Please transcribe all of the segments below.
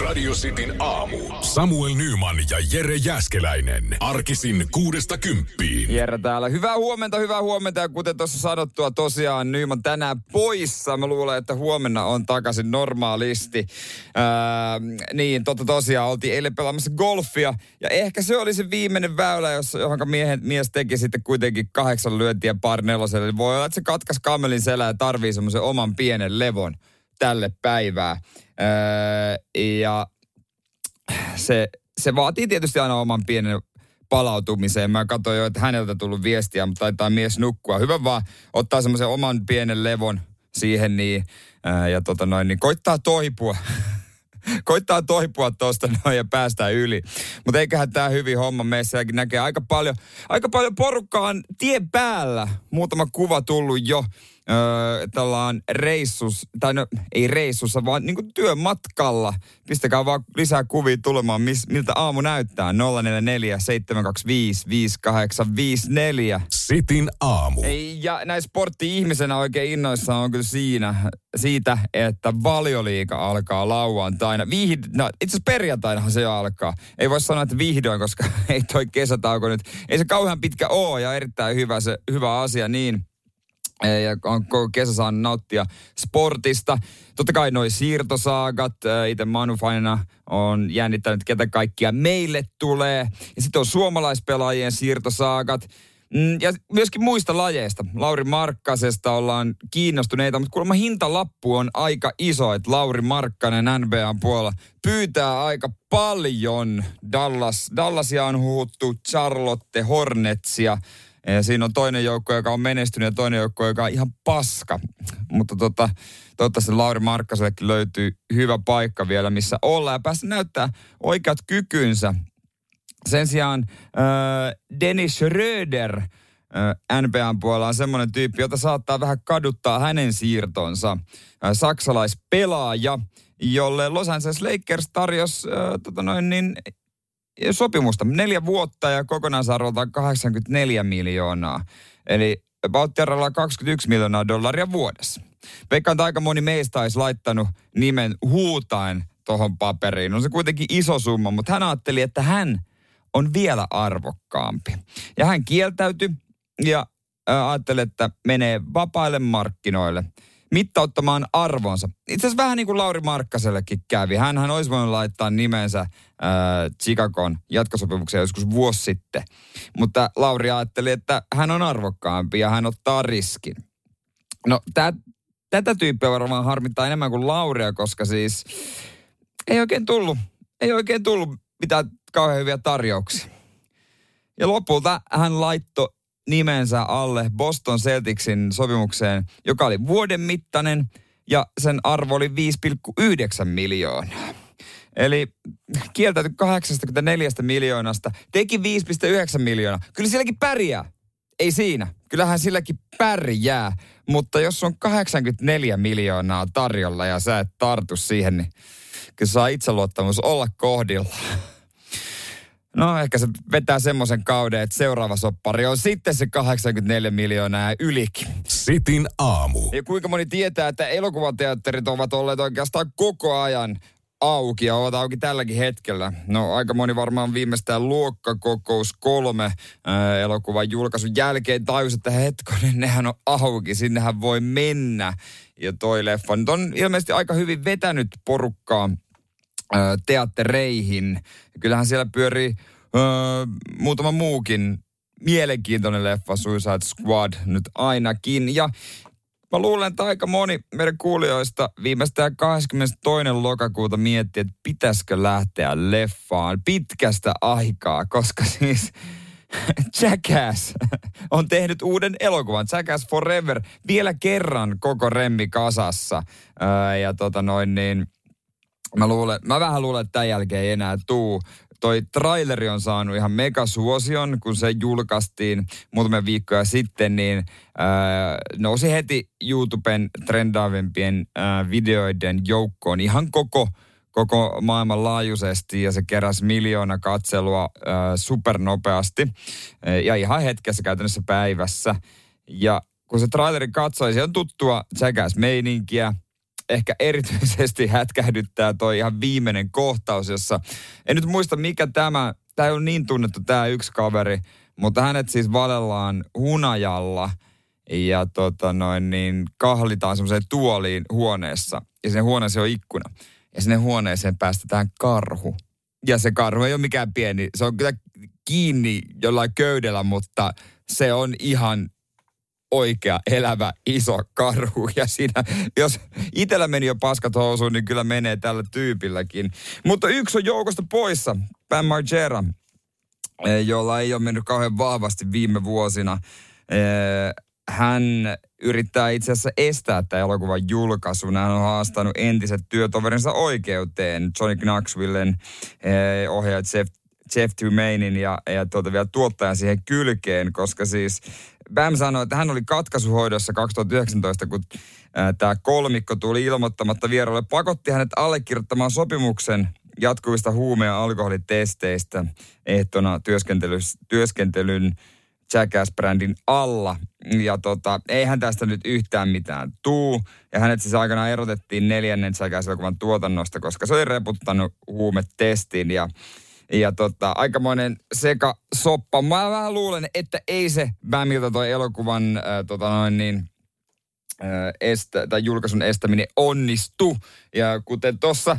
Radio Cityn aamu. Samuel Nyman ja Jere Jäskeläinen. Arkisin kuudesta kymppiin. Jere täällä. Hyvää huomenta, hyvää huomenta. Ja kuten tuossa sanottua, tosiaan Nyman tänään poissa. Mä luulen, että huomenna on takaisin normaalisti. Ää, niin, totta tosiaan oltiin eilen pelaamassa golfia. Ja ehkä se oli se viimeinen väylä, jossa, johon miehen, mies teki sitten kuitenkin kahdeksan lyöntiä par neloselle. Eli voi olla, että se katkas kamelin selää ja tarvii semmoisen oman pienen levon tälle päivää. Öö, ja se, se vaatii tietysti aina oman pienen palautumiseen. Mä katsoin jo, että häneltä tullut viestiä, mutta taitaa mies nukkua. Hyvä vaan ottaa semmoisen oman pienen levon siihen niin, ää, ja tota noin, niin koittaa toipua. koittaa toipua tuosta noin ja päästä yli. Mutta eiköhän tämä hyvin homma meissäkin näkee aika paljon, aika paljon porukkaa tien päällä. Muutama kuva tullut jo öö, tällään reissus, tai no ei reissussa, vaan niin kuin työmatkalla. Pistäkää vaan lisää kuvia tulemaan, mis, miltä aamu näyttää. 044 725 5854. Sitin aamu. Ja näin sportti-ihmisenä oikein innoissaan on kyllä siinä, siitä, että valioliika alkaa lauantaina. Vihd, no, itse asiassa perjantainahan se jo alkaa. Ei voi sanoa, että vihdoin, koska ei toi kesätauko nyt, ei se kauhean pitkä oo ja erittäin hyvä, se, hyvä asia niin ja on koko kesä saanut nauttia sportista. Totta kai noi siirtosaagat, itse Manufaina on jännittänyt, ketä kaikkia meille tulee. Ja sitten on suomalaispelaajien siirtosaagat. Mm, ja myöskin muista lajeista. Lauri Markkasesta ollaan kiinnostuneita, mutta kuulemma hintalappu on aika iso, että Lauri Markkanen NBAn puolella pyytää aika paljon. Dallas, Dallasia on huhuttu, Charlotte, Hornetsia – ja siinä on toinen joukko, joka on menestynyt ja toinen joukko, joka on ihan paska. Mutta tota, toivottavasti Lauri Markkasellekin löytyy hyvä paikka vielä, missä olla ja päästä näyttää oikeat kykynsä. Sen sijaan äh, Dennis Schröder äh, NBAn puolella on semmoinen tyyppi, jota saattaa vähän kaduttaa hänen siirtonsa. Äh, saksalaispelaaja, jolle Los Angeles Lakers tarjosi äh, tota noin, niin sopimusta. Neljä vuotta ja kokonaisarvoltaan 84 miljoonaa. Eli Valttiaralla 21 miljoonaa dollaria vuodessa. Veikkaan, että aika moni meistä olisi laittanut nimen huutain tuohon paperiin. On se kuitenkin iso summa, mutta hän ajatteli, että hän on vielä arvokkaampi. Ja hän kieltäytyi ja ajatteli, että menee vapaille markkinoille – mittauttamaan arvonsa. Itse asiassa vähän niin kuin Lauri Markkasellekin kävi. Hänhän olisi voinut laittaa nimensä äh, Chicagon jatkosopimuksen joskus vuosi sitten. Mutta Lauri ajatteli, että hän on arvokkaampi ja hän ottaa riskin. No tää, tätä tyyppiä varmaan harmittaa enemmän kuin Lauria, koska siis ei oikein tullut, ei oikein tullut mitään kauhean hyviä tarjouksia. Ja lopulta hän laittoi nimensä alle Boston Celticsin sopimukseen, joka oli vuoden mittainen ja sen arvo oli 5,9 miljoonaa. Eli kieltäyty 84 miljoonasta, teki 5,9 miljoonaa. Kyllä silläkin pärjää. Ei siinä. Kyllähän silläkin pärjää. Mutta jos on 84 miljoonaa tarjolla ja sä et tartu siihen, niin kyllä saa itseluottamus olla kohdilla. No ehkä se vetää semmoisen kauden, että seuraava soppari on sitten se 84 miljoonaa ja ylikin. Sitin aamu. Ja kuinka moni tietää, että elokuvateatterit ovat olleet oikeastaan koko ajan auki ja ovat auki tälläkin hetkellä. No aika moni varmaan viimeistään luokkakokous kolme ää, elokuvan julkaisun jälkeen tajusi, että hetkonen, nehän on auki, sinnehän voi mennä. Ja toi leffa nyt on ilmeisesti aika hyvin vetänyt porukkaa teattereihin. Kyllähän siellä pyörii öö, muutama muukin mielenkiintoinen leffa, Suicide Squad nyt ainakin. Ja mä luulen, että aika moni meidän kuulijoista viimeistään 22. lokakuuta mietti, että pitäisikö lähteä leffaan pitkästä aikaa, koska siis Jackass on tehnyt uuden elokuvan, Jackass Forever, vielä kerran koko remmi kasassa. Ja tota noin niin, Mä, luulen, mä vähän luulen, että tämän jälkeen ei enää tuu. Toi traileri on saanut ihan megasuosion, kun se julkaistiin muutamia viikkoja sitten, niin äh, nousi heti YouTuben trendaavimpien äh, videoiden joukkoon ihan koko, koko maailman laajuisesti ja se keräsi miljoona katselua äh, supernopeasti äh, ja ihan hetkessä käytännössä päivässä. Ja kun se traileri katsoi, se on tuttua Jackass-meininkiä, ehkä erityisesti hätkähdyttää toi ihan viimeinen kohtaus, jossa en nyt muista mikä tämä, tämä ole niin tunnettu tämä yksi kaveri, mutta hänet siis valellaan hunajalla ja tota noin, niin kahlitaan semmoiseen tuoliin huoneessa ja sinne huoneeseen on ikkuna. Ja sinne huoneeseen päästetään karhu. Ja se karhu ei ole mikään pieni, se on kyllä kiinni jollain köydellä, mutta se on ihan oikea, elävä, iso karhu. Ja siinä, jos itellä meni jo paskat housuun, niin kyllä menee tällä tyypilläkin. Mutta yksi on joukosta poissa, Bam Margera, eh, jolla ei ole mennyt kauhean vahvasti viime vuosina. Eh, hän yrittää itse asiassa estää tämä elokuvan julkaisun. Hän on haastanut entiset työtoverinsa oikeuteen, Johnny Knoxvillen eh, ohjaaja Jeff, Jeff ja, ja tuota vielä tuottajan siihen kylkeen, koska siis Bam sanoi, että hän oli katkaisuhoidossa 2019, kun tämä kolmikko tuli ilmoittamatta vieraille. Pakotti hänet allekirjoittamaan sopimuksen jatkuvista huume- ja alkoholitesteistä ehtona työskentelyn Jackass-brändin alla. Ja tota, eihän tästä nyt yhtään mitään tuu. Ja hänet siis aikanaan erotettiin neljännen Jackass-elokuvan tuotannosta, koska se oli reputtanut huumetestin. Ja ja tota, aikamoinen seka soppa. Mä vähän luulen, että ei se Bämiltä toi elokuvan äh, tota noin niin, äh, estä, tai julkaisun estäminen onnistu. Ja kuten tuossa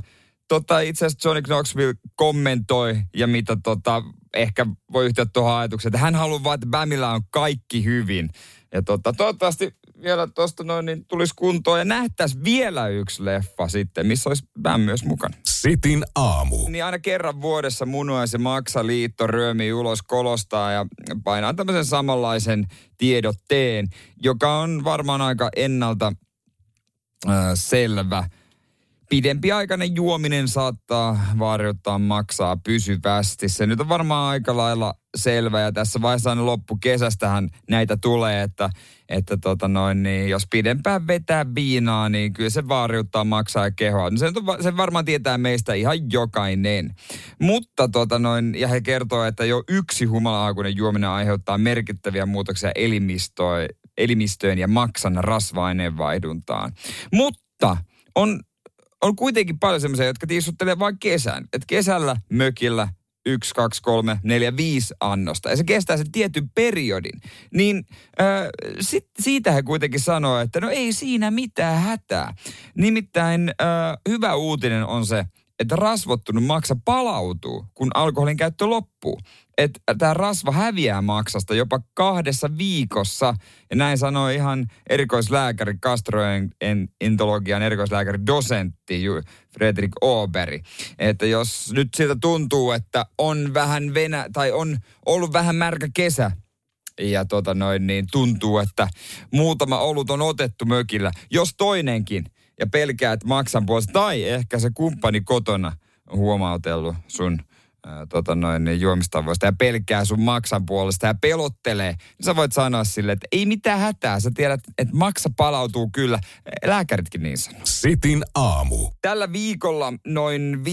tota, itse asiassa Johnny Knoxville kommentoi, ja mitä tota, ehkä voi yhtyä tuohon ajatukseen, että hän haluaa vaan, että Bämillä on kaikki hyvin. Ja tota, toivottavasti vielä tuosta noin, niin tulisi kuntoon ja nähtäisi vielä yksi leffa sitten, missä olisi Bäm myös mukana. Sitin aamu. Niin aina kerran vuodessa munuaisen maksaliitto ryömii ulos kolostaa ja painaa tämmöisen samanlaisen tiedotteen, joka on varmaan aika ennalta äh, selvä – pidempiaikainen juominen saattaa vaariuttaa maksaa pysyvästi. Se nyt on varmaan aika lailla selvä ja tässä vaiheessa aina loppukesästähän näitä tulee, että, että tota noin, niin jos pidempään vetää viinaa, niin kyllä se vaariuttaa maksaa kehoa. No se, se varmaan tietää meistä ihan jokainen. Mutta tota noin, ja he kertoo, että jo yksi humala juominen aiheuttaa merkittäviä muutoksia elimistöön, ja maksan rasva-aineenvaihduntaan. Mutta on on kuitenkin paljon semmoisia, jotka tiissuttelee vain kesän. Että kesällä mökillä yksi, kaksi, kolme, neljä, viisi annosta. Ja se kestää sen tietyn periodin. Niin äh, sit, siitä he kuitenkin sanoo, että no ei siinä mitään hätää. Nimittäin äh, hyvä uutinen on se, että rasvottunut maksa palautuu, kun alkoholin käyttö loppuu. Että tämä rasva häviää maksasta jopa kahdessa viikossa. Ja näin sanoi ihan erikoislääkäri, gastroenterologian erikoislääkäri, dosentti Fredrik Oberi. Että jos nyt siltä tuntuu, että on vähän venä, tai on ollut vähän märkä kesä, ja tota noin, niin tuntuu, että muutama olut on otettu mökillä. Jos toinenkin, ja pelkää, että maksan puolesta. Tai ehkä se kumppani kotona on huomautellut sun ää, tota noin, niin juomistavoista ja pelkää sun maksan puolesta ja pelottelee, niin sä voit sanoa sille, että ei mitään hätää. Sä tiedät, että maksa palautuu kyllä. Lääkäritkin niin sanoo. Sitin aamu. Tällä viikolla noin 50-60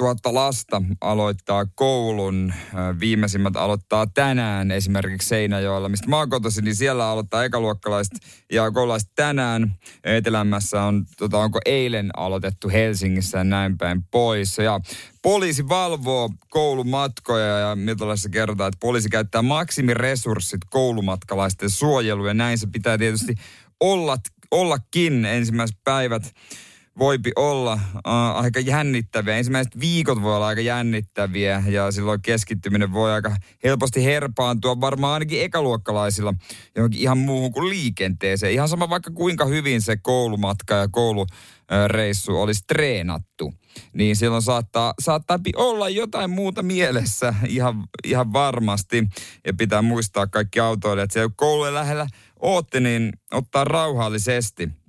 000 lasta aloittaa koulun. Viimeisimmät aloittaa tänään esimerkiksi Seinäjoella, mistä mä kotoisin, niin siellä aloittaa ekaluokkalaiset ja koululaiset tänään. Etelämässä on, tota, onko eilen aloitettu Helsingissä ja näin päin pois. Ja Poliisi valvoo koulumatkoja ja Mitolassa kerrotaan, että poliisi käyttää maksimiresurssit koulumatkalaisten suojeluun. Ja näin se pitää tietysti olla, ollakin ensimmäiset päivät voipi olla äh, aika jännittäviä. Ensimmäiset viikot voi olla aika jännittäviä ja silloin keskittyminen voi aika helposti herpaantua varmaan ainakin ekaluokkalaisilla johonkin ihan muuhun kuin liikenteeseen. Ihan sama vaikka kuinka hyvin se koulumatka ja koulureissu olisi treenattu. Niin silloin saattaa, saattaa olla jotain muuta mielessä ihan, ihan varmasti. Ja pitää muistaa kaikki autoille, että siellä koulujen lähellä ootte, niin ottaa rauhallisesti –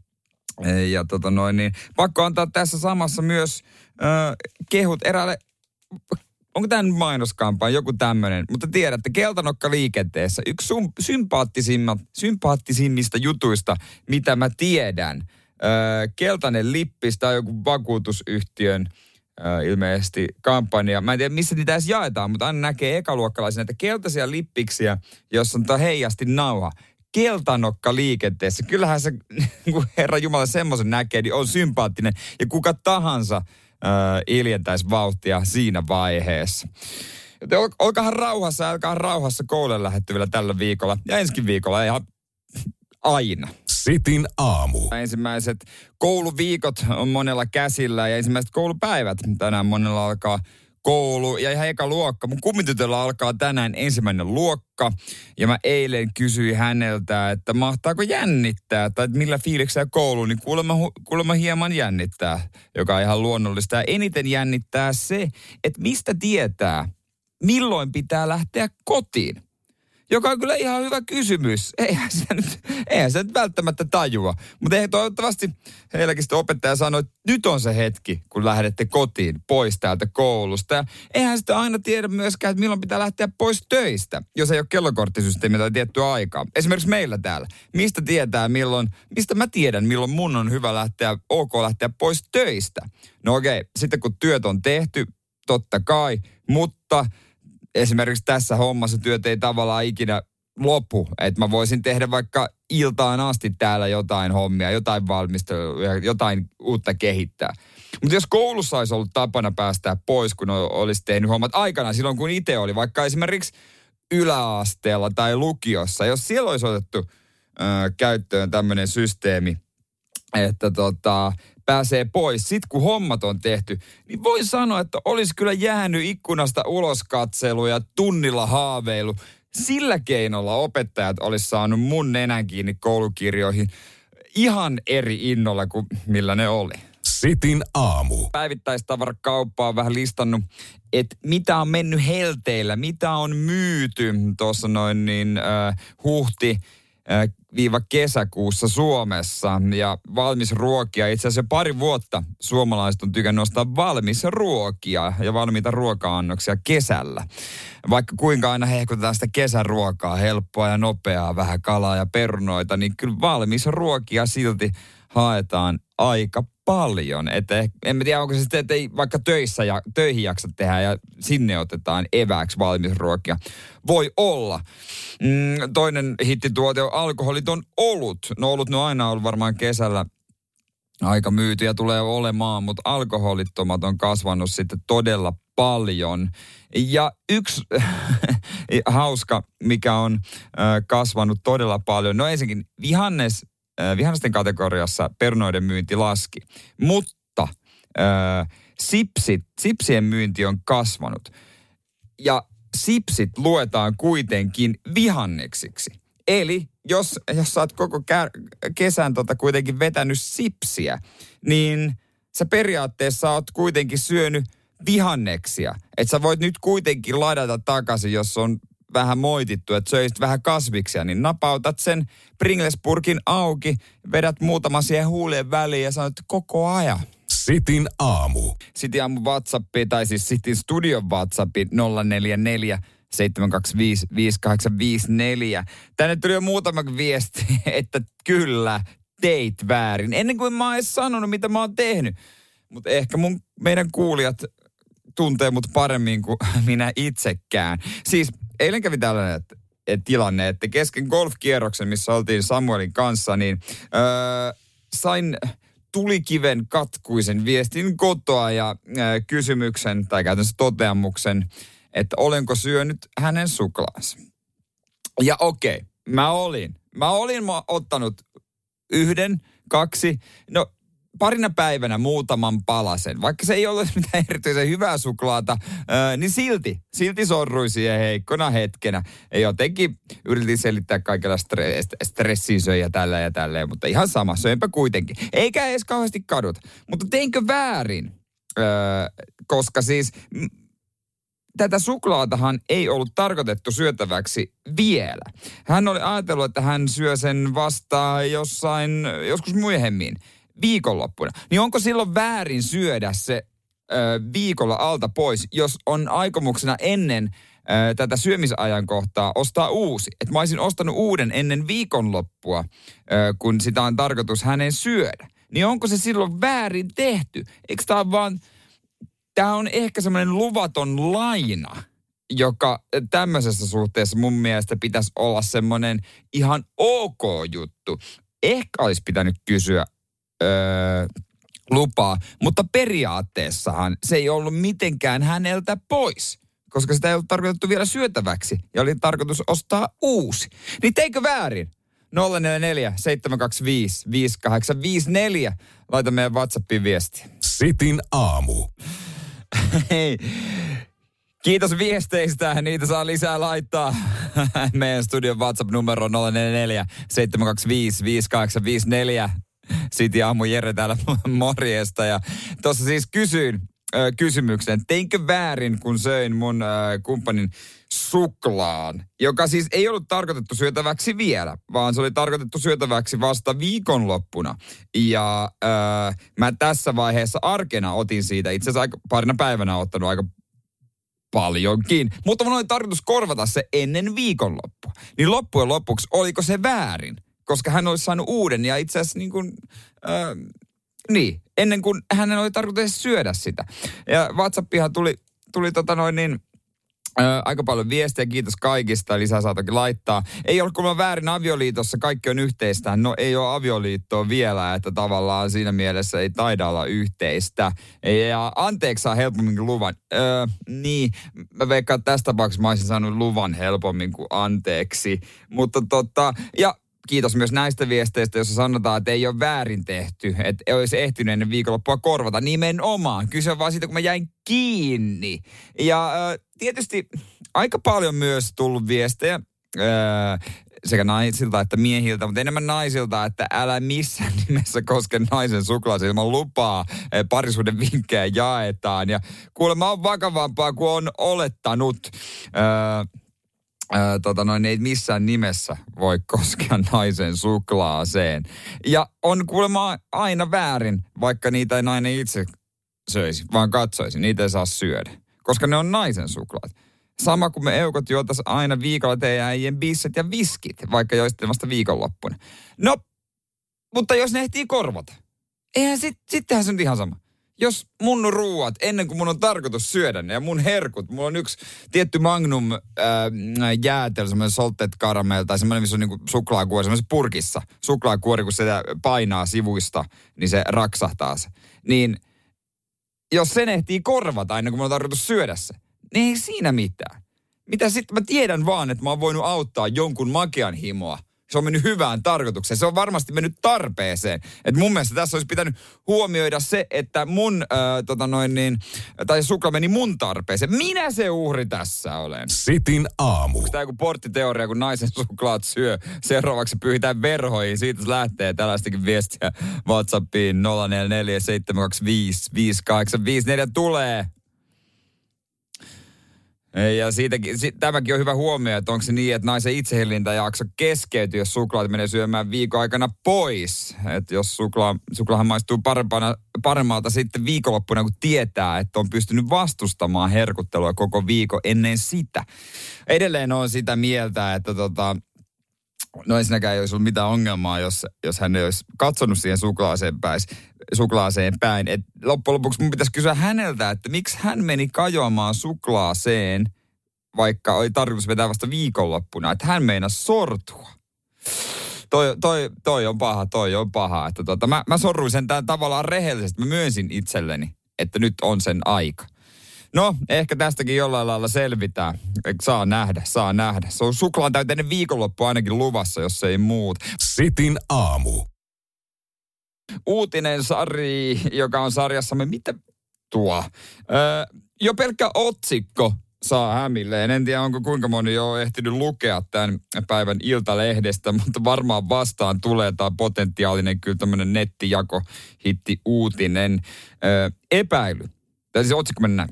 ja tota noin, niin pakko antaa tässä samassa myös äh, kehut eräälle onko tämä nyt mainoskampaan, joku tämmöinen, mutta tiedätte, keltanokka liikenteessä, yksi sum, sympaattisimmat, sympaattisimmista jutuista, mitä mä tiedän. Öö, keltainen lippis tai joku vakuutusyhtiön ilmeisesti kampanja. Mä en tiedä, missä niitä edes jaetaan, mutta aina näkee ekaluokkalaisia näitä keltaisia lippiksiä, jossa on heijasti nauha keltanokka liikenteessä. Kyllähän se, kun Herra Jumala semmoisen näkee, niin on sympaattinen. Ja kuka tahansa äh, iljentäisi vauhtia siinä vaiheessa. Joten ol, olkahan rauhassa, älkää rauhassa koulujen lähettyvillä tällä viikolla. Ja ensi viikolla ihan aina. Sitin aamu. Ensimmäiset kouluviikot on monella käsillä ja ensimmäiset koulupäivät tänään monella alkaa koulu ja ihan eka luokka. Mun kummitytöllä alkaa tänään ensimmäinen luokka ja mä eilen kysyin häneltä, että mahtaako jännittää tai millä fiiliksellä koulu, niin kuulemma, kuulemma hieman jännittää, joka on ihan luonnollista. Ja eniten jännittää se, että mistä tietää, milloin pitää lähteä kotiin. Joka on kyllä ihan hyvä kysymys. Eihän se nyt, eihän se nyt välttämättä tajua. Mutta eihän toivottavasti heilläkin sitten opettaja sanoi, että nyt on se hetki, kun lähdette kotiin pois täältä koulusta. Ja eihän sitä aina tiedä myöskään, että milloin pitää lähteä pois töistä, jos ei ole kellokorttisysteemi tai tiettyä aikaa. Esimerkiksi meillä täällä. Mistä tietää milloin, mistä mä tiedän, milloin mun on hyvä lähteä, ok lähteä pois töistä. No okei, sitten kun työt on tehty, totta kai, mutta esimerkiksi tässä hommassa työt ei tavallaan ikinä lopu. Että mä voisin tehdä vaikka iltaan asti täällä jotain hommia, jotain valmistelua, jotain uutta kehittää. Mutta jos koulussa olisi ollut tapana päästää pois, kun olisi tehnyt hommat aikana silloin, kun itse oli, vaikka esimerkiksi yläasteella tai lukiossa, jos siellä olisi otettu ö, käyttöön tämmöinen systeemi, että tota, pääsee pois, sit kun hommat on tehty, niin voi sanoa, että olisi kyllä jäänyt ikkunasta ulos katselu ja tunnilla haaveilu. Sillä keinolla opettajat olisi saanut mun nenän kiinni koulukirjoihin ihan eri innolla kuin millä ne oli. Sitin aamu. Päivittäistavarakauppa on vähän listannut, että mitä on mennyt helteillä, mitä on myyty tuossa noin niin äh, huhti viiva kesäkuussa Suomessa ja valmis ruokia. Itse asiassa pari vuotta suomalaiset on tykännyt nostaa valmis ruokia ja valmiita ruoka-annoksia kesällä. Vaikka kuinka aina hehkutetaan sitä kesäruokaa, helppoa ja nopeaa, vähän kalaa ja perunoita, niin kyllä valmis ruokia silti haetaan aika paljon. Että en tiedä, onko se sitten, että ei vaikka töissä ja töihin jaksa tehdä ja sinne otetaan evääksi valmisruokia. Voi olla. Mm, toinen hittituote on alkoholiton olut. No olut ne on aina ollut varmaan kesällä aika myytyjä tulee olemaan, mutta alkoholittomat on kasvanut sitten todella paljon. Ja yksi hauska, mikä on kasvanut todella paljon, no ensinnäkin vihannes vihannesten kategoriassa perunoiden myynti laski. Mutta äh, sipsit, sipsien myynti on kasvanut. Ja sipsit luetaan kuitenkin vihanneksiksi. Eli jos, jos sä oot koko kä- kesän tota kuitenkin vetänyt sipsiä, niin sä periaatteessa oot kuitenkin syönyt vihanneksia. Että sä voit nyt kuitenkin ladata takaisin, jos on vähän moitittu, että söisit vähän kasviksia, niin napautat sen Pringlespurkin auki, vedät muutama siihen huulien väliin ja sanot koko ajan. Sitin aamu. Sitin aamu WhatsAppi, tai siis Sitin studion WhatsAppi 044 725 5854. Tänne tuli jo muutama viesti, että kyllä, teit väärin. Ennen kuin mä oon edes sanonut, mitä mä oon tehnyt. Mutta ehkä mun, meidän kuulijat tuntee mut paremmin kuin minä itsekään. Siis eilen kävi tällainen että, tilanne, että kesken golfkierroksen, missä oltiin Samuelin kanssa, niin öö, sain tulikiven katkuisen viestin kotoa ja öö, kysymyksen tai käytännössä toteamuksen, että olenko syönyt hänen suklaansa. Ja okei, okay, mä olin. Mä olin mä ottanut yhden, kaksi, no parina päivänä muutaman palasen, vaikka se ei ole mitään erityisen hyvää suklaata, ää, niin silti, silti sorrui siihen heikkona hetkenä. Ja jotenkin yritin selittää kaikilla stre- stressiä ja tällä ja tälleen, mutta ihan sama, söinpä kuitenkin. Eikä edes kauheasti kadut. Mutta teinkö väärin? Ää, koska siis tätä suklaatahan ei ollut tarkoitettu syötäväksi vielä. Hän oli ajatellut, että hän syö sen vasta jossain, joskus myöhemmin viikonloppuna, niin onko silloin väärin syödä se ö, viikolla alta pois, jos on aikomuksena ennen ö, tätä syömisajankohtaa ostaa uusi. Että mä olisin ostanut uuden ennen viikonloppua, ö, kun sitä on tarkoitus hänen syödä. Niin onko se silloin väärin tehty? Eikö tämä vaan, tämä on ehkä semmoinen luvaton laina joka tämmöisessä suhteessa mun mielestä pitäisi olla semmoinen ihan ok juttu. Ehkä olisi pitänyt kysyä öö, lupaa, mutta periaatteessahan se ei ollut mitenkään häneltä pois koska sitä ei ollut tarkoitettu vielä syötäväksi ja oli tarkoitus ostaa uusi. Niin teikö väärin? 044 725 5854. Laita meidän WhatsAppiin viesti. Sitin aamu. Hei. Kiitos viesteistä. Niitä saa lisää laittaa. Meidän studion WhatsApp-numero 044 725 5854. Siti aamu Jere täällä morjesta. Ja tuossa siis kysyin äh, kysymyksen. Teinkö väärin, kun söin mun äh, kumppanin suklaan, joka siis ei ollut tarkoitettu syötäväksi vielä, vaan se oli tarkoitettu syötäväksi vasta viikonloppuna. Ja äh, mä tässä vaiheessa arkena otin siitä, itse asiassa aika, parina päivänä ottanut aika paljonkin. Mutta mun oli tarkoitus korvata se ennen viikonloppua. Niin loppujen lopuksi, oliko se väärin? Koska hän olisi saanut uuden ja itse asiassa niin kuin, äh, niin, ennen kuin hänen oli tarkoitus syödä sitä. Ja WhatsAppihan tuli, tuli tota noin niin, Ö, aika paljon viestejä, kiitos kaikista, lisää saa toki laittaa. Ei ole kuulemma väärin avioliitossa, kaikki on yhteistä. No ei ole avioliittoa vielä, että tavallaan siinä mielessä ei taida olla yhteistä. Ja anteeksi saa helpommin luvan. Ö, niin, mä veikkaan, että tässä tapauksessa mä olisin saanut luvan helpommin kuin anteeksi. Mutta tota, ja kiitos myös näistä viesteistä, joissa sanotaan, että ei ole väärin tehty, että ei olisi ehtinyt ennen viikonloppua korvata. Nimenomaan. Kyse on vaan siitä, kun mä jäin kiinni. Ja tietysti aika paljon myös tullut viestejä sekä naisilta että miehiltä, mutta enemmän naisilta, että älä missään nimessä koske naisen suklaaseen ilman lupaa. Parisuuden vinkkejä jaetaan. Ja kuulemma on vakavampaa kuin on olettanut. Äh, ää, tota noin, ei missään nimessä voi koskea naisen suklaaseen. Ja on kuulemma aina väärin, vaikka niitä ei nainen itse söisi, vaan katsoisi. Niitä ei saa syödä, koska ne on naisen suklaat. Sama kuin me eukot juotais aina viikolla teidän äijien bisset ja viskit, vaikka joisitte vasta viikonloppuna. No, mutta jos ne ehtii korvata, eihän sit, sittenhän se on ihan sama jos mun ruuat, ennen kuin mun on tarkoitus syödä ne, ja mun herkut, mulla on yksi tietty Magnum äh, jäätelö, semmoinen salted caramel, tai semmoinen, missä on niinku suklaakuori, semmoisessa purkissa. Suklaakuori, kun se painaa sivuista, niin se raksahtaa se. Niin jos sen ehtii korvata ennen kuin mun on tarkoitus syödä se, niin ei siinä mitään. Mitä sitten, mä tiedän vaan, että mä oon voinut auttaa jonkun makean himoa – se on mennyt hyvään tarkoitukseen. Se on varmasti mennyt tarpeeseen. Et mun mielestä tässä olisi pitänyt huomioida se, että mun, äh, tota noin niin, tai sukla meni mun tarpeeseen. Minä se uhri tässä olen. Sitin aamu. Onko tämä joku porttiteoria, kun naisen suklaat syö, seuraavaksi pyyhitään verhoihin. Siitä lähtee tällaistakin viestiä WhatsAppiin 0447255854 tulee. Ja siitäkin, si, tämäkin on hyvä huomio, että onko se niin, että naisen jakso keskeytyy, jos suklaat menee syömään viikon aikana pois. Että jos suklaa, suklaahan maistuu parempana, paremmalta sitten viikonloppuna, kun tietää, että on pystynyt vastustamaan herkuttelua koko viikon ennen sitä. Edelleen on sitä mieltä, että tota, no ensinnäkään ei olisi ollut mitään ongelmaa, jos, jos hän ei olisi katsonut siihen suklaaseen päin, suklaaseen päin. Et loppujen lopuksi mun pitäisi kysyä häneltä, että miksi hän meni kajoamaan suklaaseen, vaikka oli tarkoitus vetää vasta viikonloppuna, että hän meinasi sortua. Toi, toi, toi on paha, toi on paha. Että tota, mä, mä sorruin sen tavallaan rehellisesti. Mä myönsin itselleni, että nyt on sen aika. No, ehkä tästäkin jollain lailla selvitään. Saa nähdä, saa nähdä. Se on suklaan täyteinen viikonloppu ainakin luvassa, jos ei muut. Sitin aamu. Uutinen Sari, joka on sarjassamme, mitä tuo? Öö, jo pelkkä otsikko saa hämilleen. En tiedä, onko kuinka moni jo ehtinyt lukea tämän päivän Iltalehdestä, mutta varmaan vastaan tulee tämä potentiaalinen kyllä tämmöinen nettijako hitti uutinen. Öö, epäily. Tai siis otsikko mennään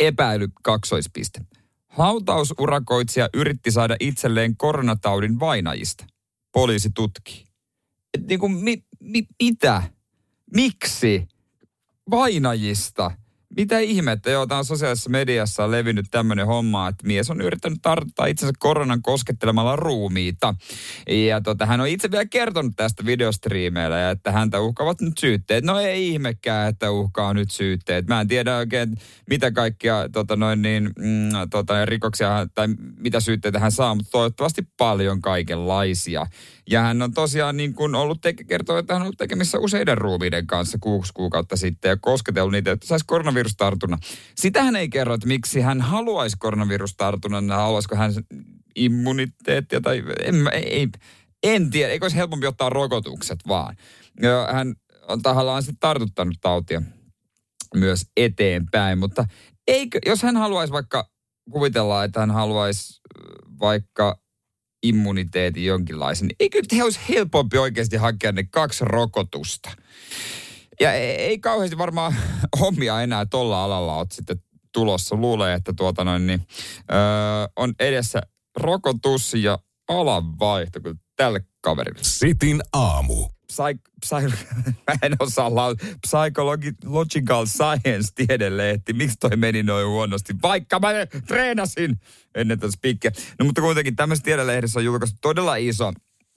Epäily kaksoispiste. Hautausurakoitsija yritti saada itselleen koronataudin vainajista. Poliisi tutkii. Et niin kuin, mi, mi, mitä? Miksi? Vainajista? Mitä ihmettä, joo, tämä on sosiaalisessa mediassa on levinnyt tämmöinen homma, että mies on yrittänyt tartuttaa itsensä koronan koskettelemalla ruumiita. Ja tota, hän on itse vielä kertonut tästä videostriimeillä, ja että häntä uhkaavat nyt syytteet. No ei ihmekään, että uhkaa nyt syytteet. Mä en tiedä oikein, mitä kaikkia tota noin niin, mm, tota, rikoksia tai mitä syytteitä hän saa, mutta toivottavasti paljon kaikenlaisia. Ja hän on tosiaan niin kuin ollut te- kertoo, että hän on ollut tekemissä useiden ruumiiden kanssa kuusi kuukautta sitten ja kosketellut niitä, että saisi koronavirustartunnan. Sitä hän ei kerro, että miksi hän haluaisi koronavirustartunnan, haluaisiko hän immuniteettia tai en, ei, en tiedä, eikö olisi helpompi ottaa rokotukset vaan. Ja hän on tahallaan sitten tartuttanut tautia myös eteenpäin, mutta eikö, jos hän haluaisi vaikka kuvitellaan, että hän haluaisi vaikka immuniteetin jonkinlaisen, eikö he olisi helpompi oikeasti hakea ne kaksi rokotusta? Ja ei, ei kauheasti varmaan hommia enää tuolla alalla ole sitten tulossa. Luulee, että tuota noin, niin, öö, on edessä rokotus ja alanvaihto kuin tälle kaverille. Sitin aamu. Psy, psy, mä en osaa lau, Psychological Science tiedelehti. Miksi toi meni noin huonosti? Vaikka mä treenasin ennen tätä spikkiä. No mutta kuitenkin tämmöisessä tiedelehdessä on julkaistu todella iso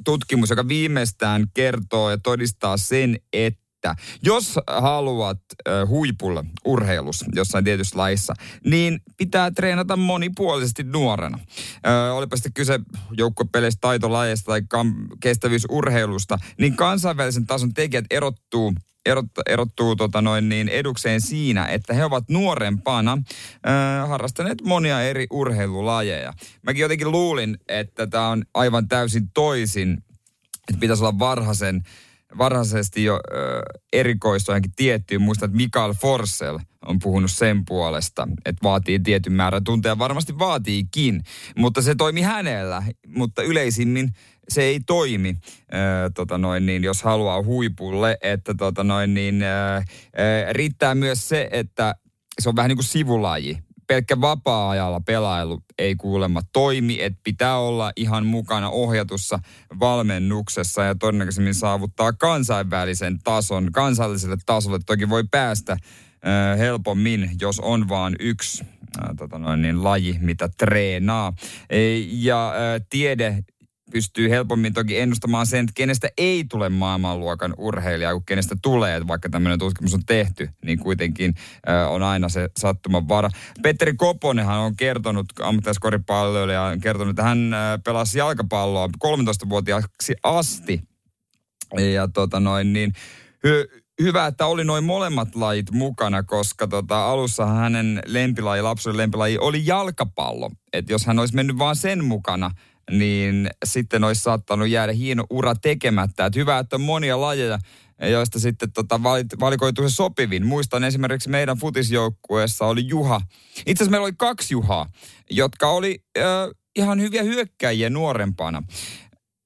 tutkimus, joka viimeistään kertoo ja todistaa sen, että että jos haluat äh, huipulla urheilussa jossain tietyssä laissa, niin pitää treenata monipuolisesti nuorena. Äh, olipa sitten kyse joukkopeleistä, taitolajeista tai kam- kestävyysurheilusta, niin kansainvälisen tason tekijät erottuu erot, erottuu tota noin niin edukseen siinä, että he ovat nuorempana äh, harrastaneet monia eri urheilulajeja. Mäkin jotenkin luulin, että tämä on aivan täysin toisin, että pitäisi olla varhaisen varhaisesti jo ö, erikoistua johonkin tiettyyn. Muistan, että Mikael Forssell on puhunut sen puolesta, että vaatii tietyn määrän tunteja. Varmasti vaatiikin, mutta se toimi hänellä. Mutta yleisimmin se ei toimi, ö, tota noin, niin, jos haluaa huipulle. Että tota noin, niin, ö, ö, riittää myös se, että se on vähän niin kuin sivulaji pelkkä vapaa-ajalla pelailu ei kuulemma toimi, että pitää olla ihan mukana ohjatussa valmennuksessa ja todennäköisemmin saavuttaa kansainvälisen tason, kansalliselle tasolle. Toki voi päästä äh, helpommin, jos on vain yksi äh, tota noin, niin, laji, mitä treenaa. E, ja äh, tiede pystyy helpommin toki ennustamaan sen, että kenestä ei tule maailmanluokan urheilija, kun kenestä tulee, vaikka tämmöinen tutkimus on tehty, niin kuitenkin äh, on aina se sattuman vara. Petteri Koponenhan on kertonut, ammattilaiskoripalloilija on kertonut, että hän äh, pelasi jalkapalloa 13-vuotiaaksi asti. Ja tota noin, niin hy, hyvä, että oli noin molemmat lajit mukana, koska tota, alussa hänen lempilaji, lapsuuden lempilaji oli jalkapallo. Että jos hän olisi mennyt vaan sen mukana, niin sitten olisi saattanut jäädä hieno ura tekemättä. Et hyvä, että on monia lajeja, joista sitten tota valikoitu se sopivin. Muistan esimerkiksi meidän futisjoukkueessa oli Juha. Itse asiassa meillä oli kaksi Juhaa, jotka oli äh, ihan hyviä hyökkäjiä nuorempana.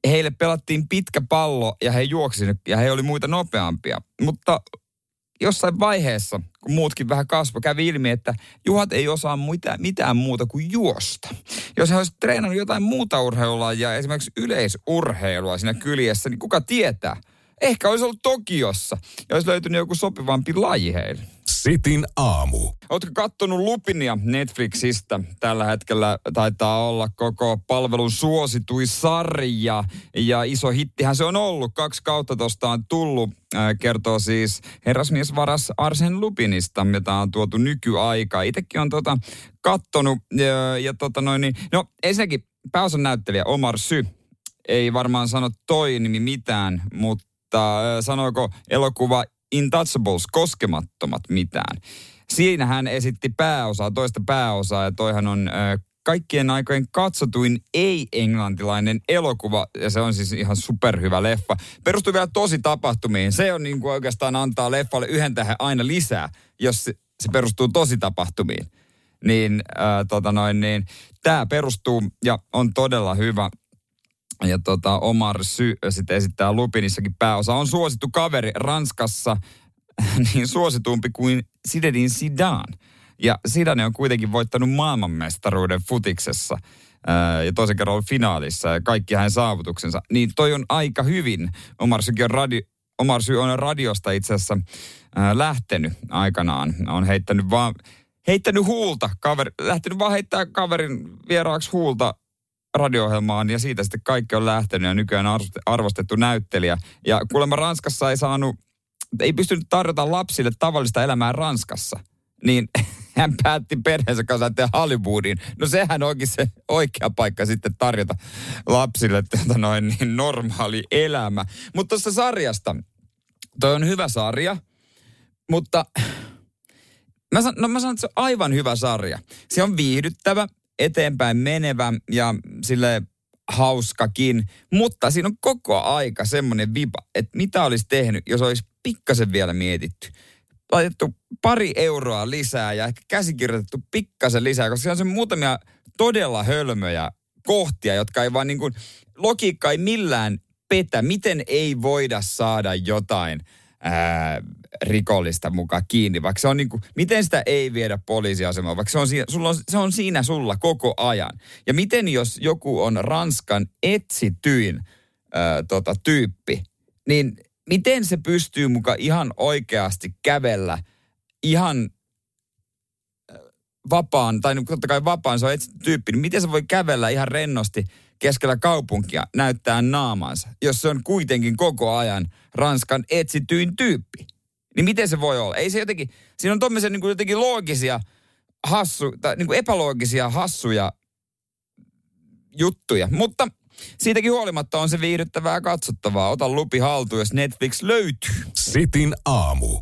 Heille pelattiin pitkä pallo ja he juoksivat ja he oli muita nopeampia. Mutta jossain vaiheessa, kun muutkin vähän kasvo, kävi ilmi, että Juhat ei osaa mitään, mitään muuta kuin juosta. Jos hän olisi treenannut jotain muuta urheilua ja esimerkiksi yleisurheilua siinä kyljessä, niin kuka tietää? Ehkä olisi ollut Tokiossa ja olisi löytynyt joku sopivampi laji heille. Sitin aamu. Oletko kattonut Lupinia Netflixistä? Tällä hetkellä taitaa olla koko palvelun suositui sarja. Ja iso hittihän se on ollut. Kaksi kautta tuosta on tullut. Äh, kertoo siis herrasmies varas Arsen Lupinista, jota on tuotu nykyaikaa. Itsekin on tota kattonut. Ja, ja tota noin, niin, no ensinnäkin pääosan näyttelijä Omar Sy. Ei varmaan sano toi nimi mitään, mutta äh, sanoiko elokuva Intouchables, koskemattomat mitään. Siinä hän esitti pääosaa, toista pääosaa ja toihan on kaikkien aikojen katsotuin ei-englantilainen elokuva, ja se on siis ihan superhyvä leffa. Perustuu vielä tosi tapahtumiin. Se on niin kuin oikeastaan antaa leffalle yhden tähän aina lisää, jos se, se perustuu tosi tapahtumiin. Niin, äh, tota noin, niin tämä perustuu ja on todella hyvä. Ja tota, Omar Sy sitten esittää Lupinissakin pääosa. On suosittu kaveri Ranskassa niin suositumpi kuin Sidedin Sidan. Ja Sidane on kuitenkin voittanut maailmanmestaruuden futiksessa ja toisen kerran ollut finaalissa ja kaikki hänen saavutuksensa. Niin toi on aika hyvin. Omar Sykin on, radi, Omar Sy on radiosta itse asiassa lähtenyt aikanaan. On heittänyt vaan, heittänyt huulta, kaveri, lähtenyt vaan heittää kaverin vieraaksi huulta radio ja siitä sitten kaikki on lähtenyt ja nykyään arvostettu näyttelijä. Ja kuulemma Ranskassa ei saanut, ei pystynyt tarjota lapsille tavallista elämää Ranskassa. Niin hän päätti perheensä kanssa lähteä Hollywoodiin. No sehän onkin se oikea paikka sitten tarjota lapsille tuota noin niin normaali elämä. Mutta tuosta sarjasta, toi on hyvä sarja, mutta mä, san, no mä sanon, että se on aivan hyvä sarja. Se on viihdyttävä, eteenpäin menevä ja sille hauskakin, mutta siinä on koko aika semmoinen vipa, että mitä olisi tehnyt, jos olisi pikkasen vielä mietitty. Laitettu pari euroa lisää ja ehkä käsikirjoitettu pikkasen lisää, koska siellä on se muutamia todella hölmöjä kohtia, jotka ei vaan niin kuin, logiikka ei millään petä. Miten ei voida saada jotain ää, rikollista mukaan kiinni, vaikka se on niin kuin, miten sitä ei viedä poliisiasemaan, vaikka se on, siinä, sulla on, se on siinä sulla koko ajan. Ja miten jos joku on Ranskan etsityin ää, tota, tyyppi, niin miten se pystyy mukaan ihan oikeasti kävellä ihan vapaan, tai totta kai vapaan, se on tyyppi, niin miten se voi kävellä ihan rennosti keskellä kaupunkia näyttää naamansa, jos se on kuitenkin koko ajan Ranskan etsityin tyyppi? Niin miten se voi olla? Ei se jotenkin, siinä on tuommoisia niin jotenkin loogisia, hassu, tai niin kuin epäloogisia, hassuja juttuja. Mutta siitäkin huolimatta on se viihdyttävää katsottavaa. Ota lupi haltuun, jos Netflix löytyy. Sitin aamu.